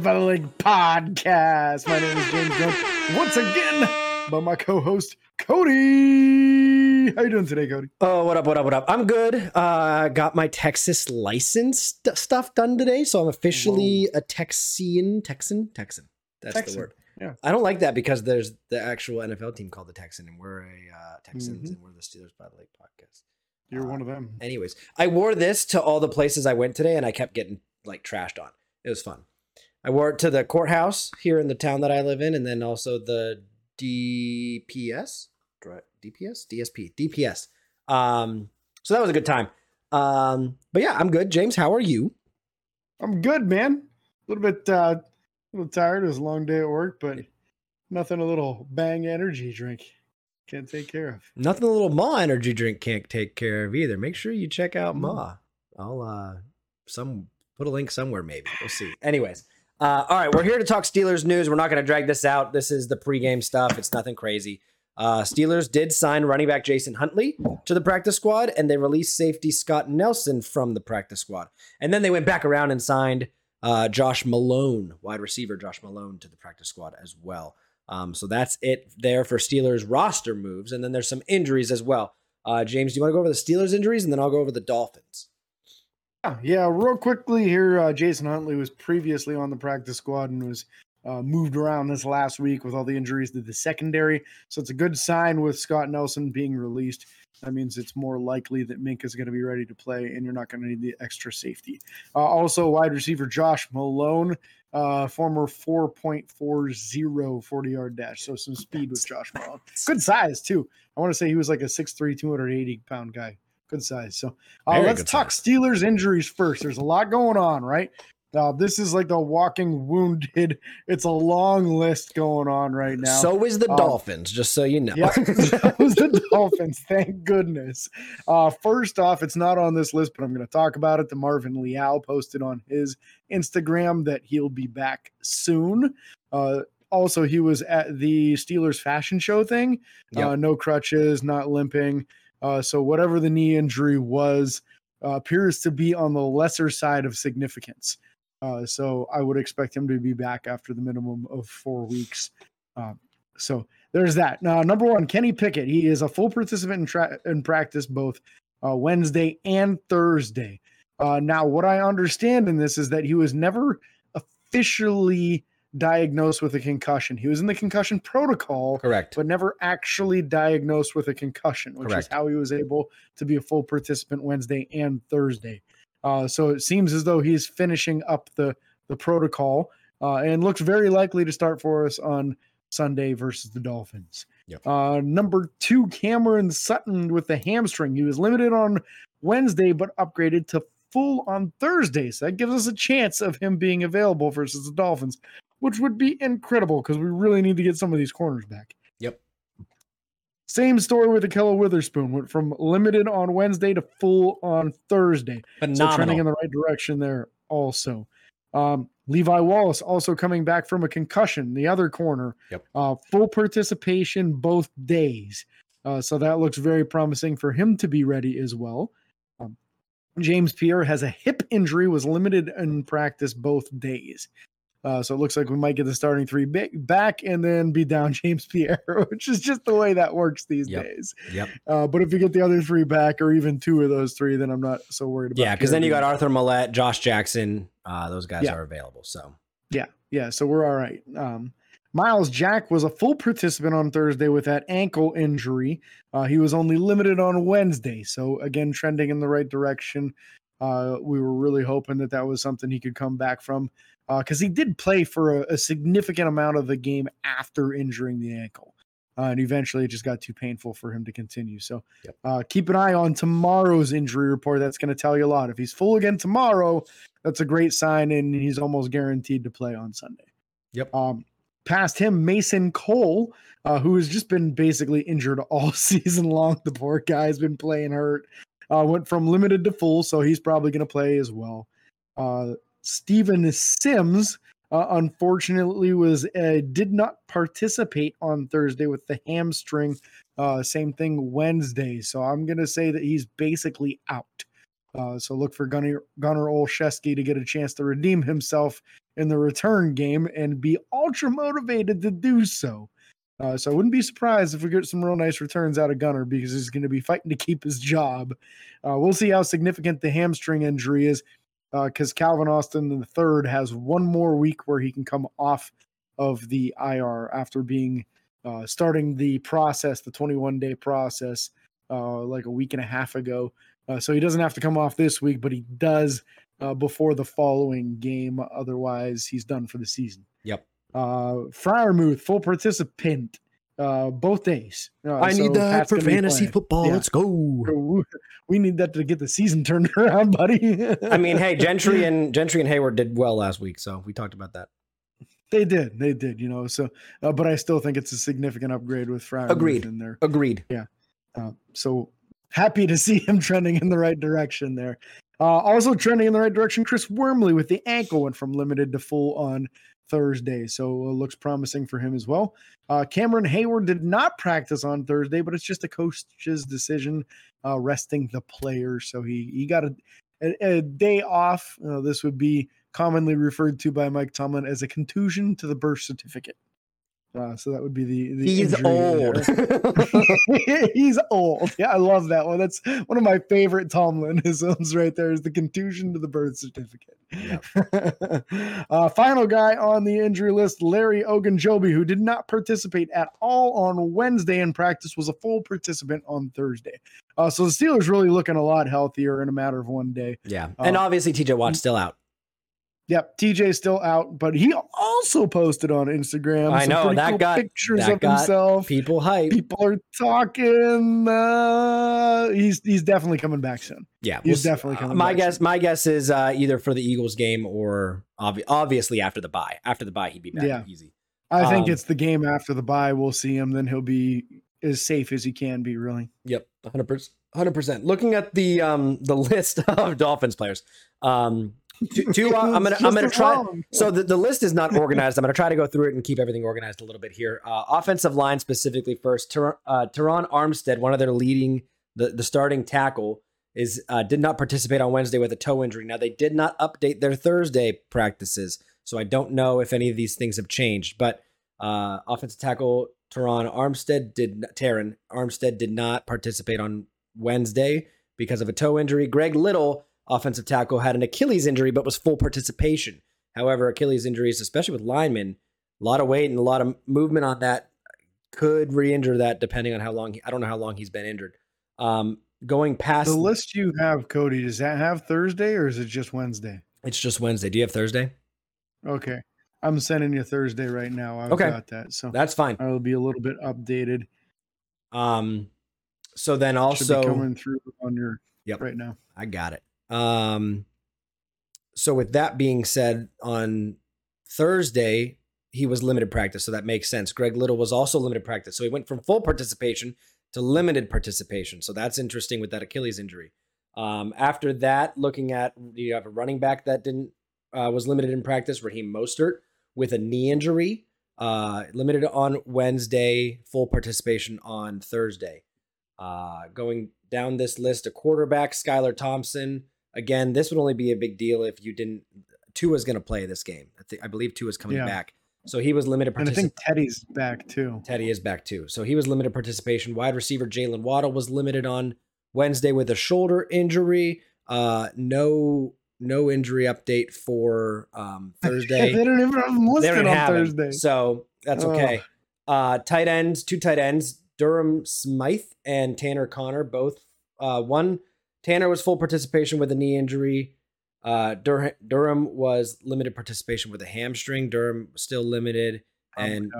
to by the Lake podcast. My name is James Grunt. Once again, by my co-host Cody. How you doing today, Cody? Oh, what up? What up? What up? I'm good. Uh, got my Texas license st- stuff done today, so I'm officially a Texian. Texan. Texan. That's Texan, the word. yeah. I don't like that because there's the actual NFL team called the Texan, and we're a uh, Texans, Mhm. and we're the Steelers by the Lake podcast. You're Uh, one of them. Anyways, I wore this to all the places I went today, and I kept getting like trashed on. It was fun. I wore it to the courthouse here in the town that I live in, and then also the DPS, DPS, DSP, DPS. Um, so that was a good time. Um, but yeah, I'm good. James, how are you? I'm good, man. A little bit, uh, a little tired. It was a long day at work, but nothing a little bang energy drink can't take care of. Nothing a little Ma energy drink can't take care of either. Make sure you check out Mm. Ma. I'll uh some put a link somewhere maybe. We'll see. Anyways, uh, all right, we're here to talk Steelers news. We're not going to drag this out. This is the pregame stuff. It's nothing crazy. Uh, Steelers did sign running back Jason Huntley to the practice squad, and they released safety Scott Nelson from the practice squad. And then they went back around and signed uh, Josh Malone, wide receiver Josh Malone, to the practice squad as well. Um, so that's it there for Steelers roster moves. And then there's some injuries as well. Uh, James, do you want to go over the Steelers injuries and then I'll go over the Dolphins? Yeah, yeah. Real quickly here, uh, Jason Huntley was previously on the practice squad and was uh, moved around this last week with all the injuries to the secondary. So it's a good sign with Scott Nelson being released. That means it's more likely that Mink is going to be ready to play, and you're not going to need the extra safety. Uh, also, wide receiver Josh Malone, uh, former 4.40 40 yard dash. So some speed with Josh Malone. Good size, too. I want to say he was like a 6'3, 280 pound guy. Good size. So uh, let's talk size. Steelers injuries first. There's a lot going on, right? Uh, this is like the walking wounded. It's a long list going on right now. So is the Um, Dolphins, just so you know. Yeah, those the Dolphins. Thank goodness. Uh, first off, it's not on this list, but I'm going to talk about it. DeMarvin Leal posted on his Instagram that he'll be back soon. Uh, also, he was at the Steelers fashion show thing. Uh, Yep. no crutches, not limping. Uh, so whatever the knee injury was, uh, appears to be on the lesser side of significance. Uh, so I would expect him to be back after the minimum of four weeks. Um, so there's that. Now, number one, Kenny Pickett. He is a full participant in, tra- in practice both uh, Wednesday and Thursday. Uh, now, what I understand in this is that he was never officially diagnosed with a concussion. He was in the concussion protocol, Correct. but never actually diagnosed with a concussion, which Correct. is how he was able to be a full participant Wednesday and Thursday. Uh, so it seems as though he's finishing up the the protocol uh, and looks very likely to start for us on Sunday versus the Dolphins. Yep. Uh, number two, Cameron Sutton with the hamstring. He was limited on Wednesday, but upgraded to full on Thursday. So that gives us a chance of him being available versus the Dolphins, which would be incredible because we really need to get some of these corners back. Yep. Same story with Ahkello Witherspoon. Went from limited on Wednesday to full on Thursday. Phenomenal. So trending in the right direction there also. Um, Levi Wallace also coming back from a concussion, the other corner. Yep. Uh, full participation both days. Uh, so that looks very promising for him to be ready as well. James Pierre has a hip injury, was limited in practice both days. Uh, so it looks like we might get the starting three ba- back and then be down James Pierre, which is just the way that works these Yep. days. Yep. Uh, but if you get the other three back, or even two of those three, then I'm not so worried about. Yeah, because then you got Arthur Maulet, Josh Jackson. Uh, those guys Yeah. are available. So Yeah, yeah. So we're all right. Um, Myles Jack was a full participant on Thursday with that ankle injury. Uh, he was only limited on Wednesday. So again, trending in the right direction. Uh, we were really hoping that that was something he could come back from because he did play for a, a significant amount of the game after injuring the ankle. Uh, and eventually it just got too painful for him to continue. So Yep. uh, keep an eye on tomorrow's injury report. That's going to tell you a lot. If he's full again tomorrow, that's a great sign, and he's almost guaranteed to play on Sunday. Yep. Um, past him, Mason Cole, uh, who has just been basically injured all season long. The poor guy's been playing hurt. Uh, went from limited to full, so he's probably going to play as well. Uh, Steven Sims, uh, unfortunately, was uh, did not participate on Thursday with the hamstring. Uh, same thing Wednesday. So I'm going to say that he's basically out. Uh, so look for Gunner, Gunnar Olszewski to get a chance to redeem himself in the return game and be ultra motivated to do so. Uh, so I wouldn't be surprised if we get some real nice returns out of Gunner because he's going to be fighting to keep his job. Uh, we'll see how significant the hamstring injury is because uh, Calvin Austin the third has one more week where he can come off of the IR after being uh, starting the process, the 21 day process, uh, like a week and a half ago. Uh, so he doesn't have to come off this week, but he does uh, before the following game. Otherwise, he's done for the season. Yep. Uh, Freiermuth, full participant uh, both days. Uh, I so need that Pat's for fantasy football. Yeah. Let's go. We need that to get the season turned around, buddy. I mean, hey, Gentry and Gentry and Hayward did well last week, so we talked about that. They did, they did, you know. So, uh, but I still think it's a significant upgrade with Freiermuth Agreed. in there. Agreed. Yeah. Uh, so happy to see him trending in the right direction there. Uh, also trending in the right direction, Chris Wormley with the ankle went from limited to full on Thursday. So uh, looks promising for him as well. Uh, Cameron Heyward did not practice on Thursday, but it's just a coach's decision uh, resting the player, So he, he got a, a, a day off. Uh, this would be commonly referred to by Mike Tomlin as a contusion to the birth certificate. Uh, so that would be the, the he's old. he's old. Yeah, I love that one. That's one of my favorite Tomlinisms right there. Is the contusion to the birth certificate. Uh, final guy on the injury list, Larry Ogunjobi, who did not participate at all on Wednesday in practice, was a full participant on Thursday. Uh, so the Steelers really looking a lot healthier in a matter of one day. Yeah, and uh, obviously TJ Watt's still out. Yep, TJ's still out, but he also posted on Instagram. I know that cool got pictures that of himself. People hype. People are talking. Uh, he's he's definitely coming back soon. Yeah, he's we'll, definitely coming. Uh, my guess, soon. my guess is uh, either for the Eagles game or obvi- obviously after the bye. After the bye, he'd be back yeah. easy. I think um, it's the game after the bye. We'll see him. Then he'll be as safe as he can be. Really. Yep, hundred percent. Hundred percent. Looking at the um the list of Dolphins players, um two, two uh, I'm gonna I'm gonna try. So the, the list is not organized. I'm gonna try to go through it and keep everything organized a little bit here. Uh, offensive line specifically first. Ter- uh, Terron Armstead, one of their leading the the starting tackle, is uh, did not participate on Wednesday with a toe injury. Now they did not update their Thursday practices, so I don't know if any of these things have changed. But uh, offensive tackle Terron Armstead did Terron Armstead did not participate on Wednesday because of a toe injury. Greg Little offensive tackle, had an Achilles injury but was full participation. However, Achilles injuries, especially with linemen, a lot of weight and a lot of movement on that could re-injure that depending on how long. He, I don't know how long he's been injured. Um, going past the list you have, Cody, does that have Thursday or is it just Wednesday? It's just Wednesday. Do you have Thursday? Okay. I'm sending you Thursday right now. I've okay. got that. So that's fine. I'll be a little bit updated. Um so then also coming through on your yep right now. I got it. Um, so with that being said, on Thursday he was limited practice, so that makes sense. Greg Little was also limited practice, so he went from full participation to limited participation. So that's interesting with that Achilles injury. Um, after that, looking at you have a running back that didn't uh, was limited in practice, Raheem Mostert with a knee injury, uh, limited on Wednesday, full participation on Thursday. Uh, going down this list, a quarterback, Skylar Thompson, Again, this would only be a big deal if you didn't. Two Tua's going to play this game. I, think, I believe Tua's coming yeah. back. So he was limited participation. And I think Teddy's back too. Teddy is back too. So he was limited participation. Wide receiver Jaylen Waddle was limited on Wednesday with a shoulder injury. Uh, no, no injury update for um, Thursday. they don't even have him listed on Thursday. Him. So that's okay. Oh. Uh, tight ends, two tight ends, Durham Smythe and Tanner Conner, both uh, one Tanner was full participation with a knee injury. Uh, Dur- Durham was limited participation with a hamstring. Durham still limited, and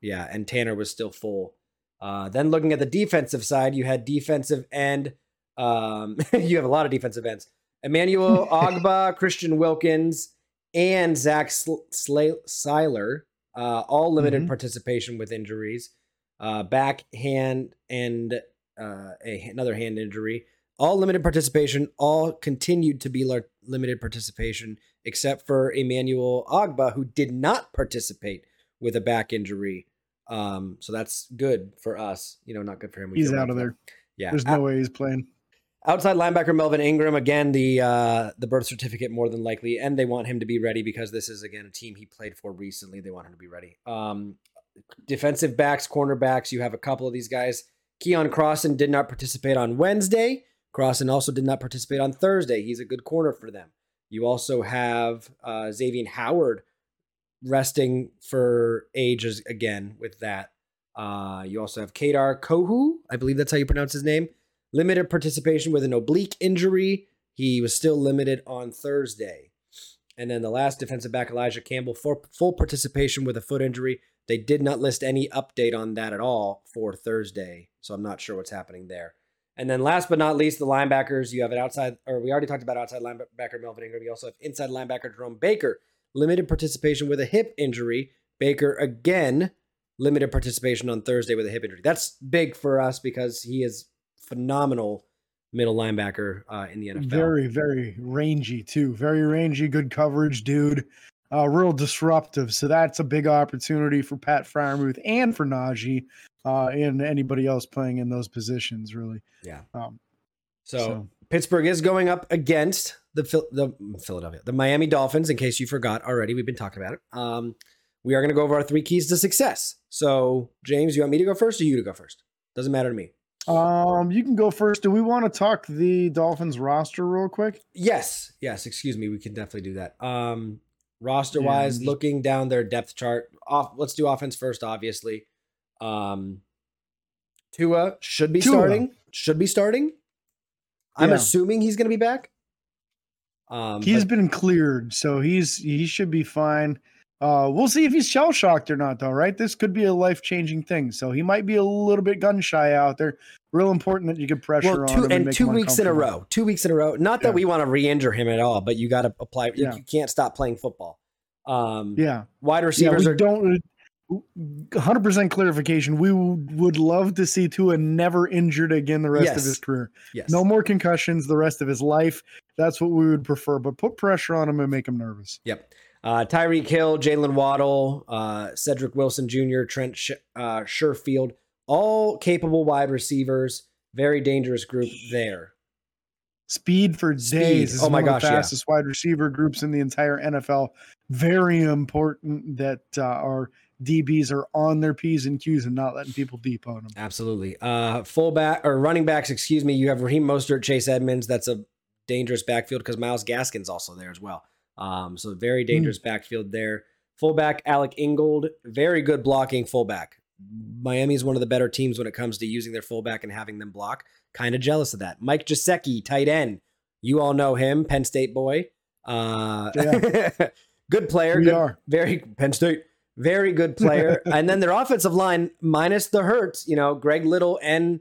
yeah, and Tanner was still full. Uh, then looking at the defensive side, you had defensive end. Um, you have a lot of defensive ends. Emmanuel Ogbah, Christian Wilkins, and Zach Sl- Sieler, uh, all limited mm-hmm. participation with injuries. Uh, back hand and uh, a, another hand injury all limited participation, all continued to be limited participation, except for Emmanuel Ogbah, who did not participate with a back injury. Um, so that's good for us. You know, not good for him. We he's out of there. Yeah, there's no way he's playing. Outside linebacker Melvin Ingram again the uh, the birth certificate more than likely, and they want him to be ready because this is again a team he played for recently. They want him to be ready. Um, defensive backs, cornerbacks, you have a couple of these guys. Keion Crossen did not participate on Wednesday. Crossen also did not participate on Thursday. He's a good corner for them. You also have uh, Xavier Howard resting for ages again with that. Uh, you also have Kader Kohou, I believe that's how you pronounce his name. Limited participation with an oblique injury. He was still limited on Thursday. And then the last defensive back, Elijah Campbell, for full participation with a foot injury. They did not list any update on that at all for Thursday. So I'm not sure what's happening there. And then last but not least, the linebackers. You have an outside, or we already talked about outside linebacker Melvin Ingram. You also have inside linebacker Jerome Baker. Limited participation with a hip injury. Baker again, limited participation on Thursday with a hip injury. That's big for us because he is phenomenal middle linebacker uh, in the NFL. Very, very rangy too. Very rangy, good coverage, dude. Uh, real disruptive. So that's a big opportunity for Pat Freiermuth and for Najee uh, and anybody else playing in those positions, really. Yeah. Um, so, so, Pittsburgh is going up against the the Philadelphia, the Miami Dolphins. In case you forgot already, we've been talking about it. Um, we are going to go over our three keys to success. So, James, you want me to go first or you to go first? Doesn't matter to me. Um, you can go first. Do we want to talk the Dolphins roster real quick? Yes, yes. Excuse me. We can definitely do that. Um, roster wise, yeah, looking down their depth chart. Off. Let's do offense first. Obviously, um, Tua should be Tua. starting. Should be starting. I'm yeah. assuming he's going to be back. Um, he's but, been cleared, so he's he should be fine. Uh, we'll see if he's shell shocked or not, though. Right? This could be a life changing thing. So he might be a little bit gun shy out there. Real important that you get pressure well, two, on and, and two weeks in a row. Two weeks in a row. Not that yeah. we want to re-injure him at all, but you got to apply. Yeah. You, can't stop playing football. Um, yeah. Wide receivers yeah, are don't. 100% clarification. We would love to see Tua never injured again the rest yes. of his career. Yes. No more concussions the rest of his life. That's what we would prefer, but put pressure on him and make him nervous. Yep. Uh, Tyreek Hill, Jaylen Waddle, uh, Cedric Wilson Jr., Trent Sh- uh, Sherfield, all capable wide receivers. Very dangerous group there. Speed for Speed. days. oh my gosh, fastest yeah. wide receiver groups in the entire NFL. Very important that uh, our DBs are on their P's and Q's and not letting people deep on them. Absolutely. Uh, fullback or running backs, excuse me. You have Raheem Mostert, Chase Edmonds. That's a dangerous backfield because Myles Gaskin's also there as well. Um, so very hmm. dangerous mm. backfield there. Fullback Alec Ingold, very good blocking fullback. Miami is one of the better teams when it comes to using their fullback and having them block. Kind of jealous of that. Mike Gesicki, tight end. You all know him, Penn State boy. Uh, yeah. good player. We Good, very Penn State. Very good player. and then their offensive line, minus the hurts, you know, Greg Little and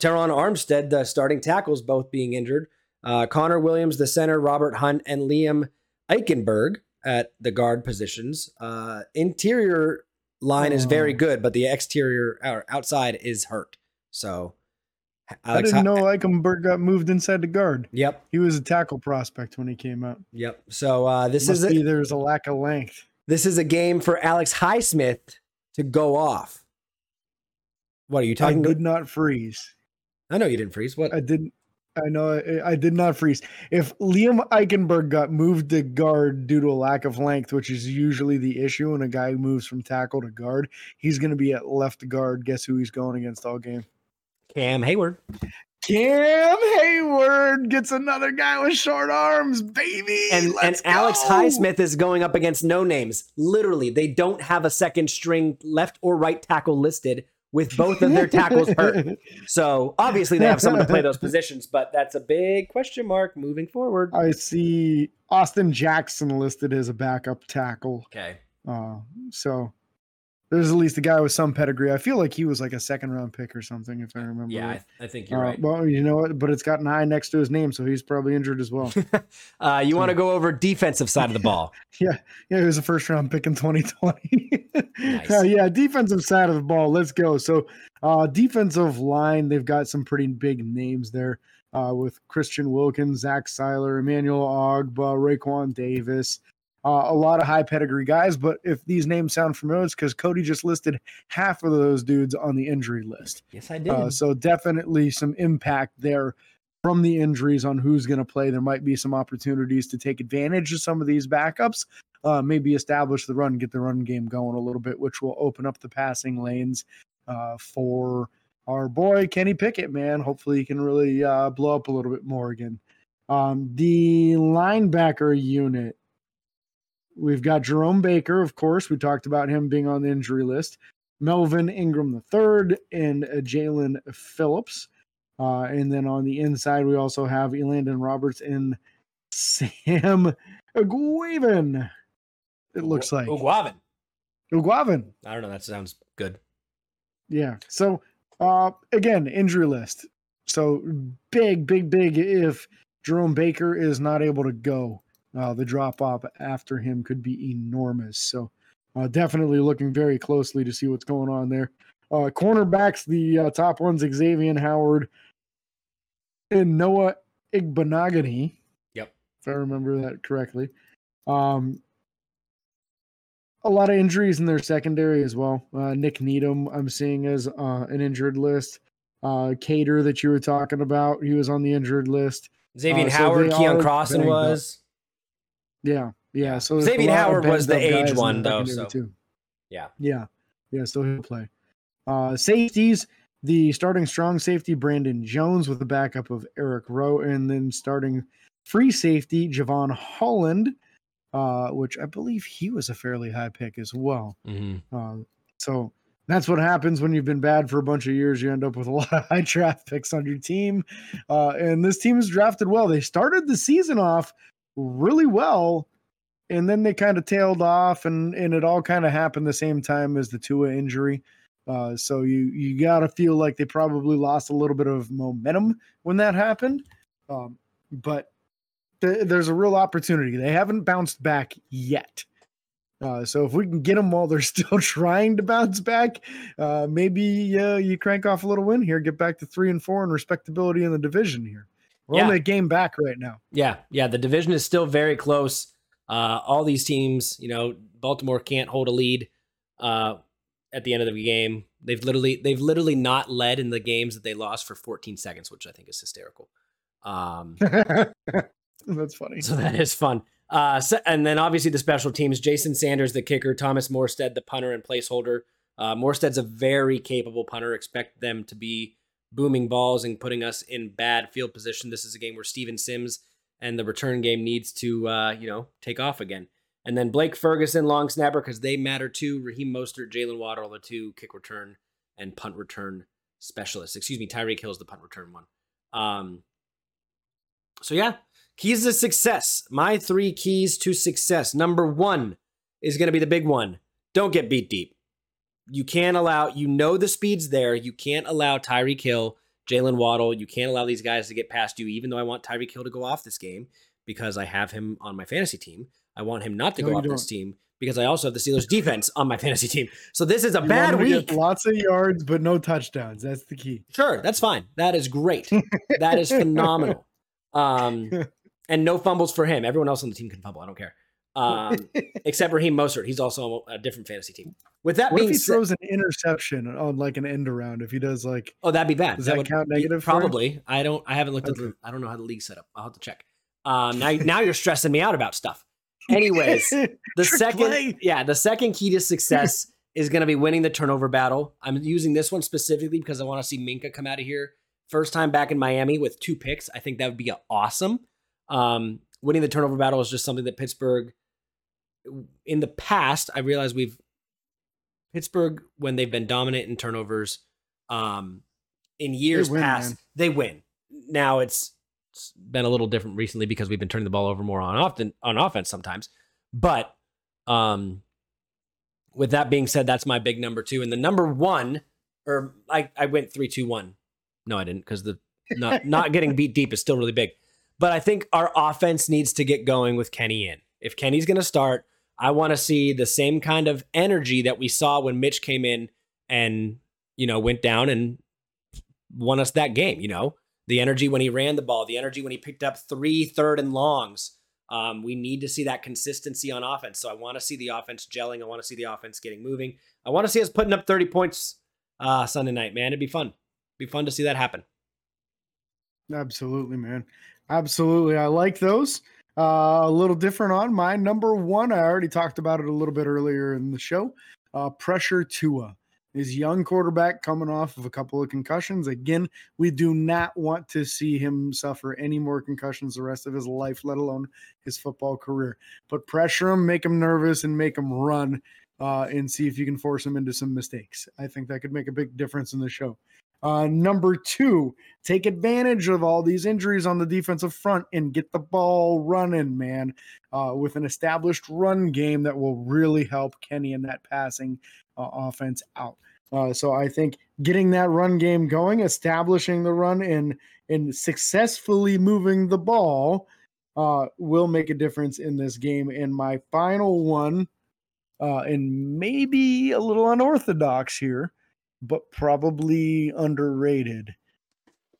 Terron Armstead, the starting tackles, both being injured. Uh, Connor Williams, the center, Robert Hunt, and Liam Eichenberg at the guard positions. Uh, interior line oh. is very oh. good, but the exterior or outside is hurt. So Alex, I didn't know Eichenberg got moved inside the guard. Yep, he was a tackle prospect when he came out. Yep. So uh, this is a, there's a lack of length. This is a game for Alex Highsmith to go off. What are you talking? About? I did not freeze. I know you didn't freeze. What I didn't. I know I, I, did not freeze. If Liam Eichenberg got moved to guard due to a lack of length, which is usually the issue when a guy moves from tackle to guard, he's going to be at left guard. Guess who he's going against all game? Cam Heyward. Cam Heyward gets another guy with short arms, baby. And, and Alex Highsmith is going up against no names. Literally, they don't have a second string left or right tackle listed with both of their tackles hurt. So obviously they have someone to play those positions, but that's a big question mark moving forward. I see Austin Jackson listed as a backup tackle. Okay. Uh, so there's at least a guy with some pedigree. I feel like he was like a second round pick or something, if I remember. Yeah, right. I, I, think you're uh, right. Well, you know what? But it's got an I next to his name, so he's probably injured as well. uh, you so. want to go over defensive side of the ball? yeah, yeah. He was a first round pick in 2020. nice. uh, yeah, defensive side of the ball. Let's go. So, uh, defensive line, they've got some pretty big names there. Uh, with Christian Wilkins, Zach Sieler, Emmanuel Ogbah, Raekwon Davis, uh, a lot of high pedigree guys. But if these names sound familiar, it's because Cody just listed half of those dudes on the injury list. Yes, I did. Uh, so definitely some impact there. from the injuries on who's going to play. There might be some opportunities to take advantage of some of these backups, uh, maybe establish the run, get the run game going a little bit, which will open up the passing lanes uh, for our boy Kenny Pickett. Man, hopefully he can really uh, blow up a little bit more again. Um, the linebacker unit. We've got Jerome Baker, of course. We talked about him being on the injury list. Melvin Ingram III and uh, Jaelan Phillips. Uh, and then on the inside, we also have Elandon Roberts and Sam Eguavoen. It looks like Eguavoen. Eguavoen. I don't know. That sounds good. Yeah. So uh, again, injury list. So big, big, big. If Jerome Baker is not able to go, uh, the drop off after him could be enormous. So uh, definitely looking very closely to see what's going on there. Uh, cornerbacks, the uh, top ones, Xavier Howard and Noah Igbinoghene. Yep. If I remember that correctly. Um, a lot of injuries in their secondary as well. Uh, Nik Needham, I'm seeing as uh, an injured list. Uh, Kader that you were talking about, he was on the injured list. Xavier uh, so Howard, Keion Crossen was. Yeah, yeah. So Xavier Howard was the age one though. So too. yeah, yeah, yeah. So he'll play. Uh, safeties, the starting strong safety Brandon Jones with the backup of Eric Rowe, and then starting free safety Jevon Holland uh, which I believe he was a fairly high pick as well. Mm-hmm. Uh, so that's what happens when you've been bad for a bunch of years. You end up with a lot of high draft picks on your team. Uh, and this team is drafted well. They started the season off really well, and then they kind of tailed off, and, and it all kind of happened the same time as the Tua injury. Uh, so you you got to feel like they probably lost a little bit of momentum when that happened. Um, but there's a real opportunity. They haven't bounced back yet. Uh, so if we can get them while they're still trying to bounce back, uh, maybe uh, you crank off a little win here, get back to three and four and respectability in the division here. We're yeah. only a game back right now. Yeah, yeah. The division is still very close. Uh, all these teams, you know, Baltimore can't hold a lead uh, at the end of the game. They've literally they've literally not led in the games that they lost for 14 seconds, which I think is hysterical. Um, That's funny. So that is fun. Uh, so, and then obviously the special teams: Jason Sanders, the kicker; Thomas Morstead, the punter and placeholder. Uh, Morstead's a very capable punter. Expect them to be booming balls and putting us in bad field position. This is a game where Steven Sims and the return game needs to, uh, you know, take off again. And then Blake Ferguson, long snapper, because they matter too. Raheem Mostert, Jaylen Waddle, the two kick return and punt return specialists. Excuse me, Tyreek Hill's the punt return one. Um, so yeah, Keys to success. My three keys to success. Number one is going to be the big one. Don't get beat deep. You can't allow, you know, the speed's there. You can't allow Tyreek Hill, Jaylen Waddle, you can't allow these guys to get past you, even though I want Tyreek Hill to go off this game because I have him on my fantasy team. I want him not to no, go off don't. this team because I also have the Steelers defense on my fantasy team. So this is a you bad week. lots of yards, but no touchdowns. That's the key. Sure, that's fine. That is great. that is phenomenal. Um, and no fumbles for him. Everyone else on the team can fumble. I don't care. Um, except Raheem Mostert. He's also on a different fantasy team. With that what being if he throws an interception on like an end around? If he does like, oh, that'd be bad. Does that, that count negative? Probably. I don't. I haven't looked okay. at the. I don't know how the league set up. I'll have to check. Um, now, now you're stressing me out about stuff. Anyways, the second, play. yeah, the second key to success is going to be winning the turnover battle. I'm using this one specifically because I want to see Minkah come out of here first time back in Miami with two picks. I think that would be awesome. Um, winning the turnover battle is just something that Pittsburgh, in the past, I realize we've Pittsburgh when they've been dominant in turnovers, um, in years win, past man. they win. Now it's, it's been a little different recently because we've been turning the ball over more on often on offense sometimes, but um, with that being said, that's my big number two. And the number one, or I, I went three, two, one. No, I didn't because the not not getting beat deep is still really big. But I think our offense needs to get going with Kenny in. If Kenny's going to start, I want to see the same kind of energy that we saw when Mitch came in and, you know, went down and won us that game, you know? The energy when he ran the ball, the energy when he picked up three third and longs. Um, we need to see that consistency on offense. So I want to see the offense gelling. I want to see the offense getting moving. I want to see us putting up 30 points uh, Sunday night, man. It'd be fun. It'd be fun to see that happen. Absolutely, man. Absolutely. I like those. Uh, a little different on my number one. I already talked about it a little bit earlier in the show. Uh, pressure Tua. His young quarterback coming off of a couple of concussions. Again, we do not want to see him suffer any more concussions the rest of his life, let alone his football career. But pressure him, make him nervous, and make him run uh, and see if you can force him into some mistakes. I think that could make a big difference in the show. Uh, number two, take advantage of all these injuries on the defensive front and get the ball running, man, uh, with an established run game that will really help Kenny and that passing uh, offense out. Uh, so I think getting that run game going, establishing the run, and and successfully moving the ball uh, will make a difference in this game. And my final one, uh, and maybe a little unorthodox here but probably underrated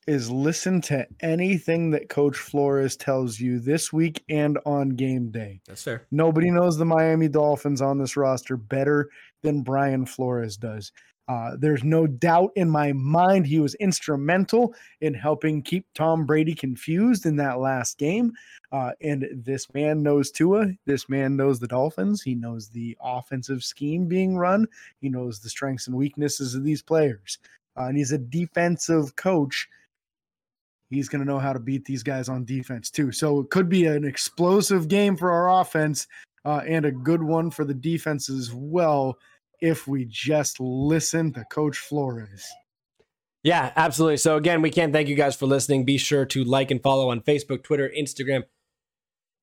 is listen to anything that Coach Flores tells you this week and on game day. That's fair. Nobody knows the Miami Dolphins on this roster better than Brian Flores does. Uh, there's no doubt in my mind he was instrumental in helping keep Tom Brady confused in that last game. Uh, and this man knows Tua. This man knows the Dolphins. He knows the offensive scheme being run. He knows the strengths and weaknesses of these players. Uh, and he's a defensive coach. He's going to know how to beat these guys on defense too. So it could be an explosive game for our offense uh, and a good one for the defense as well if we just listen to Coach Flores. Yeah, absolutely. So, again, we can't thank you guys for listening. Be sure to like and follow on Facebook, Twitter, Instagram,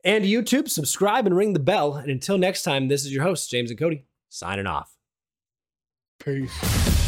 and YouTube. Subscribe and ring the bell. And until next time, this is your host, James and Cody, signing off. Peace.